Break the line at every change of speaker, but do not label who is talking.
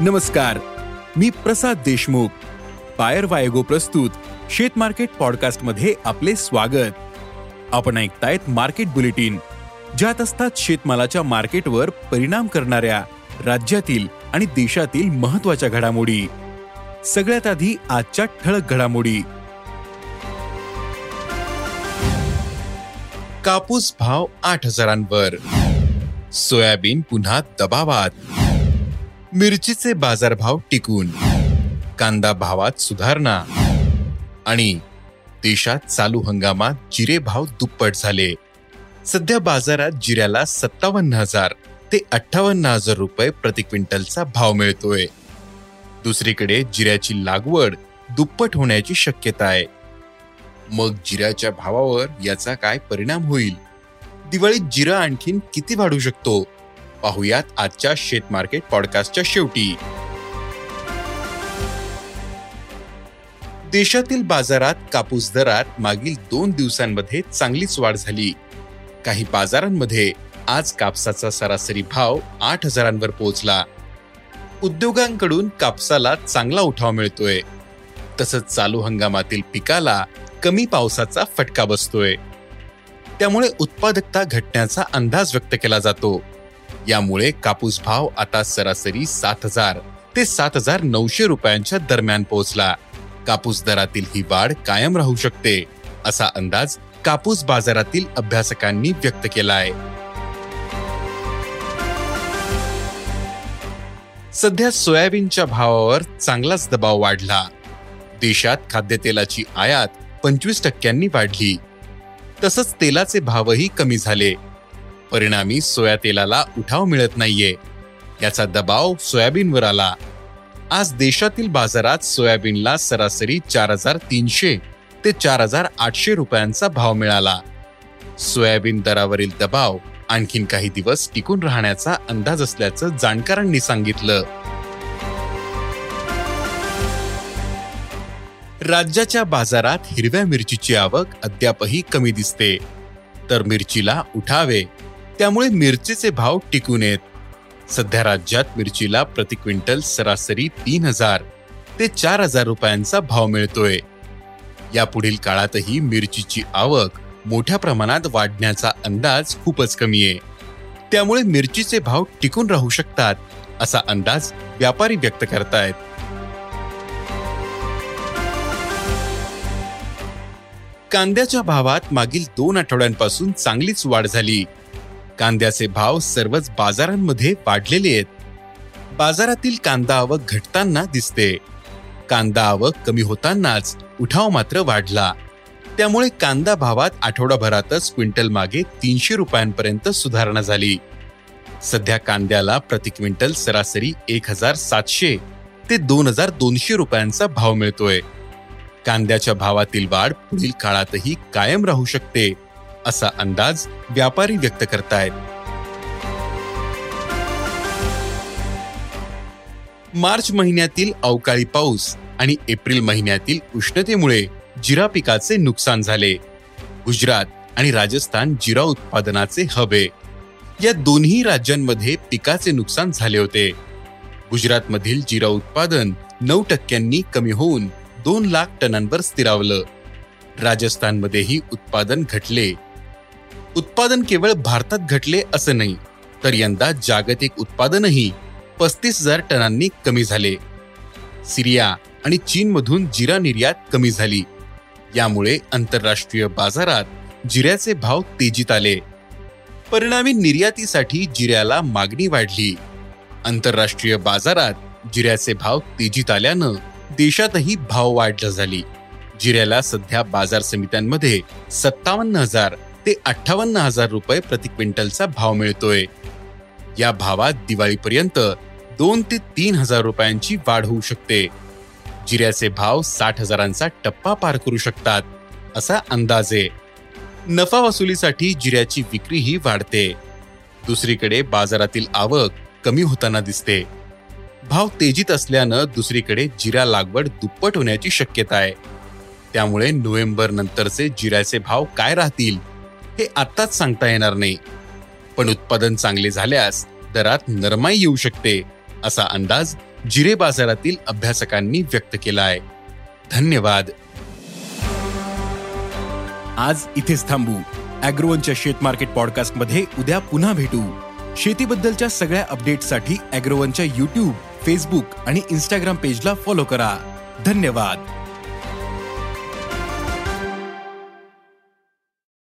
नमस्कार मी प्रसाद देशमुख. पायर वायगो प्रस्तुत शेत मार्केट पॉडकास्टमध्ये आपले स्वागत. आपण ऐकतायत मार्केट बुलेटिन ज्यात असतात शेतमालाच्या मार्केटवर परिणाम करणाऱ्या राज्यातील आणि देशातील महत्त्वाच्या घडामोडी. सगळ्यात आधी आजच्या ठळक घडामोडी.
कापूस भाव आठ हजारांवर. सोयाबीन पुन्हा दबावात. मिरचीचे बाजारभाव टिकून. कांदा भावात सुधारणा. आणि देशात चालू हंगामात जिरे भाव दुप्पट झाले. सध्या बाजारात जिऱ्याला सत्तावन्न हजार ते अठ्ठावन्न हजार रुपये प्रति क्विंटलचा भाव मिळतोय. दुसरीकडे जिऱ्याची लागवड दुप्पट होण्याची शक्यता आहे. मग जिऱ्याच्या भावावर याचा काय परिणाम होईल? दिवाळीत जिरा आणखीन किती वाढू शकतो? पाहुयात आजच्या शेत मार्केट पॉडकास्टच्या शेवटी. देशातील बाजारात कापूस दरात मागील दोन दिवसांमध्ये चांगलीच वाढ झाली. काही बाजारांमध्ये आज कापसाचा सरासरी भाव आठ हजारांवर पोहोचला. उद्योगांकडून कापसाला चांगला उठाव मिळतोय. तसंच चालू हंगामातील पिकाला कमी पावसाचा फटका बसतोय. त्यामुळे उत्पादकता घटण्याचा अंदाज व्यक्त केला जातो. यामुळे कापूस भाव आता सरासरी सात हजार ते सात हजार नऊशे रुपयांच्या दरम्यान पोहोचला. कापूस दरातील ही वाढ कायम राहू शकते असा अंदाज कापूस बाजारातील अभ्यासकांनी व्यक्त केला आहे सध्या सोयाबीनच्या भावावर चांगलाच दबाव वाढला. देशात खाद्यतेलाची आयात पंचवीस टक्क्यांनी वाढली. तसंच तेलाचे भावही कमी झाले. परिणामी सोया तेलाला उठाव मिळत नाहीये. याचा दबाव सोयाबीनवर आला. आज देशातील बाजारात सोयाबीनला सरासरी चार हजार तीनशे ते चार हजार आठशे रुपयांचा भाव मिळाला. सोयाबीन दरावरील दबाव आणखीन काही दिवस टिकून राहण्याचा अंदाज असल्याचं जाणकारांनी सांगितलं. राज्याच्या बाजारात हिरव्या मिरचीची आवक अद्यापही कमी दिसते. तर मिरचीला उठावे त्यामुळे मिरचीचे भाव टिकून येत सध्या राज्यात मिरचीला प्रति क्विंटल सरासरी तीन हजार ते चार हजार रुपयांचा भाव मिळतोय. यापुढील काळातही मिरचीची आवक मोठ्या प्रमाणात वाढण्याचा अंदाज खूपच कमी आहे. त्यामुळे मिरचीचे भाव टिकून राहू शकतात असा अंदाज व्यापारी व्यक्त करतायत. कांद्याच्या भावात मागील दोन आठवड्यांपासून चांगलीच वाढ झाली. कांद्याचे भाव सर्वच बाजारांमध्ये वाढलेले आहेत. बाजारातील कांदा आवक घटताना दिसते. कांदा आवक कमी होतानाच उठाव मात्र वाढला. त्यामुळे कांदा भावात आठवडाभरातच क्विंटल मागे तीनशे रुपयांपर्यंत सुधारणा झाली. सध्या कांद्याला प्रति क्विंटल सरासरी एक हजार सातशे ते दोन हजार दोनशे रुपयांचा भाव मिळतोय. कांद्याच्या भावातील वाढ पुढील काळातही कायम राहू शकते. असा अंदाज व्यापारी व्यक्त करतायत. मार्च महिन्यातील अवकाळी पाऊस आणि एप्रिल महिन्यातील उष्णतेमुळे जिरा पिकाचे नुकसान झाले. गुजरात आणि राजस्थान जिरा उत्पादनाचे हबे या दोन्ही राज्यांमध्ये पिकाचे नुकसान झाले होते. गुजरातमधील जिरा उत्पादन नऊ टक्क्यांनी कमी होऊन दोन लाख टनांवर स्थिरावलं. राजस्थानमध्येही उत्पादन घटले. उत्पादन केवळ भारतात घटले असं नाही तर यंदा जागतिक उत्पादनही पस्तीस हजार टनांनी कमी झाले. सिरिया आणि चीनमधून जिरा निर्यात कमी झाली. यामुळे आंतरराष्ट्रीय बाजारात जिऱ्याचे भाव तेजीत आले. परिणामी निर्यातीसाठी जिऱ्याला मागणी वाढली. आंतरराष्ट्रीय बाजारात जिऱ्याचे भाव तेजीत आल्यानं देशातही भाव वाढ झाली. जिऱ्याला सध्या बाजार समित्यांमध्ये सत्तावन्न हजार ते अठ्ठावन्न हजार रुपये प्रति क्विंटलचा भाव मिळतोय. या भावात दिवाळीपर्यंत दोन ते तीन हजार रुपयांची वाढ होऊ शकते. जिऱ्याचे भाव साठ हजारांचा टप्पा पार करू शकतात असा अंदाज आहे. नफा वसुलीसाठी जिऱ्याची विक्रीही वाढते. दुसरीकडे बाजारातील आवक कमी होताना दिसते. भाव तेजीत असल्यानं दुसरीकडे जिरा लागवड दुप्पट होण्याची शक्यता आहे. त्यामुळे नोव्हेंबर नंतरचे जिऱ्याचे भाव काय राहतील? हे आत्ताच सांगता येणार नाही. पण उत्पादन चांगले झाल्यास दरात नरमाई येऊ शकते असा अंदाज जिरे बाजारातील अभ्यासकांनी व्यक्त केला आहे धन्यवाद.
आज इथेच थांबू. अॅग्रोवनच्या शेत मार्केट पॉडकास्टमध्ये उद्या पुन्हा भेटू. शेतीबद्दलच्या सगळ्या अपडेटसाठी अॅग्रोवनच्या युट्यूब फेसबुक आणि इन्स्टाग्राम पेजला फॉलो करा. धन्यवाद.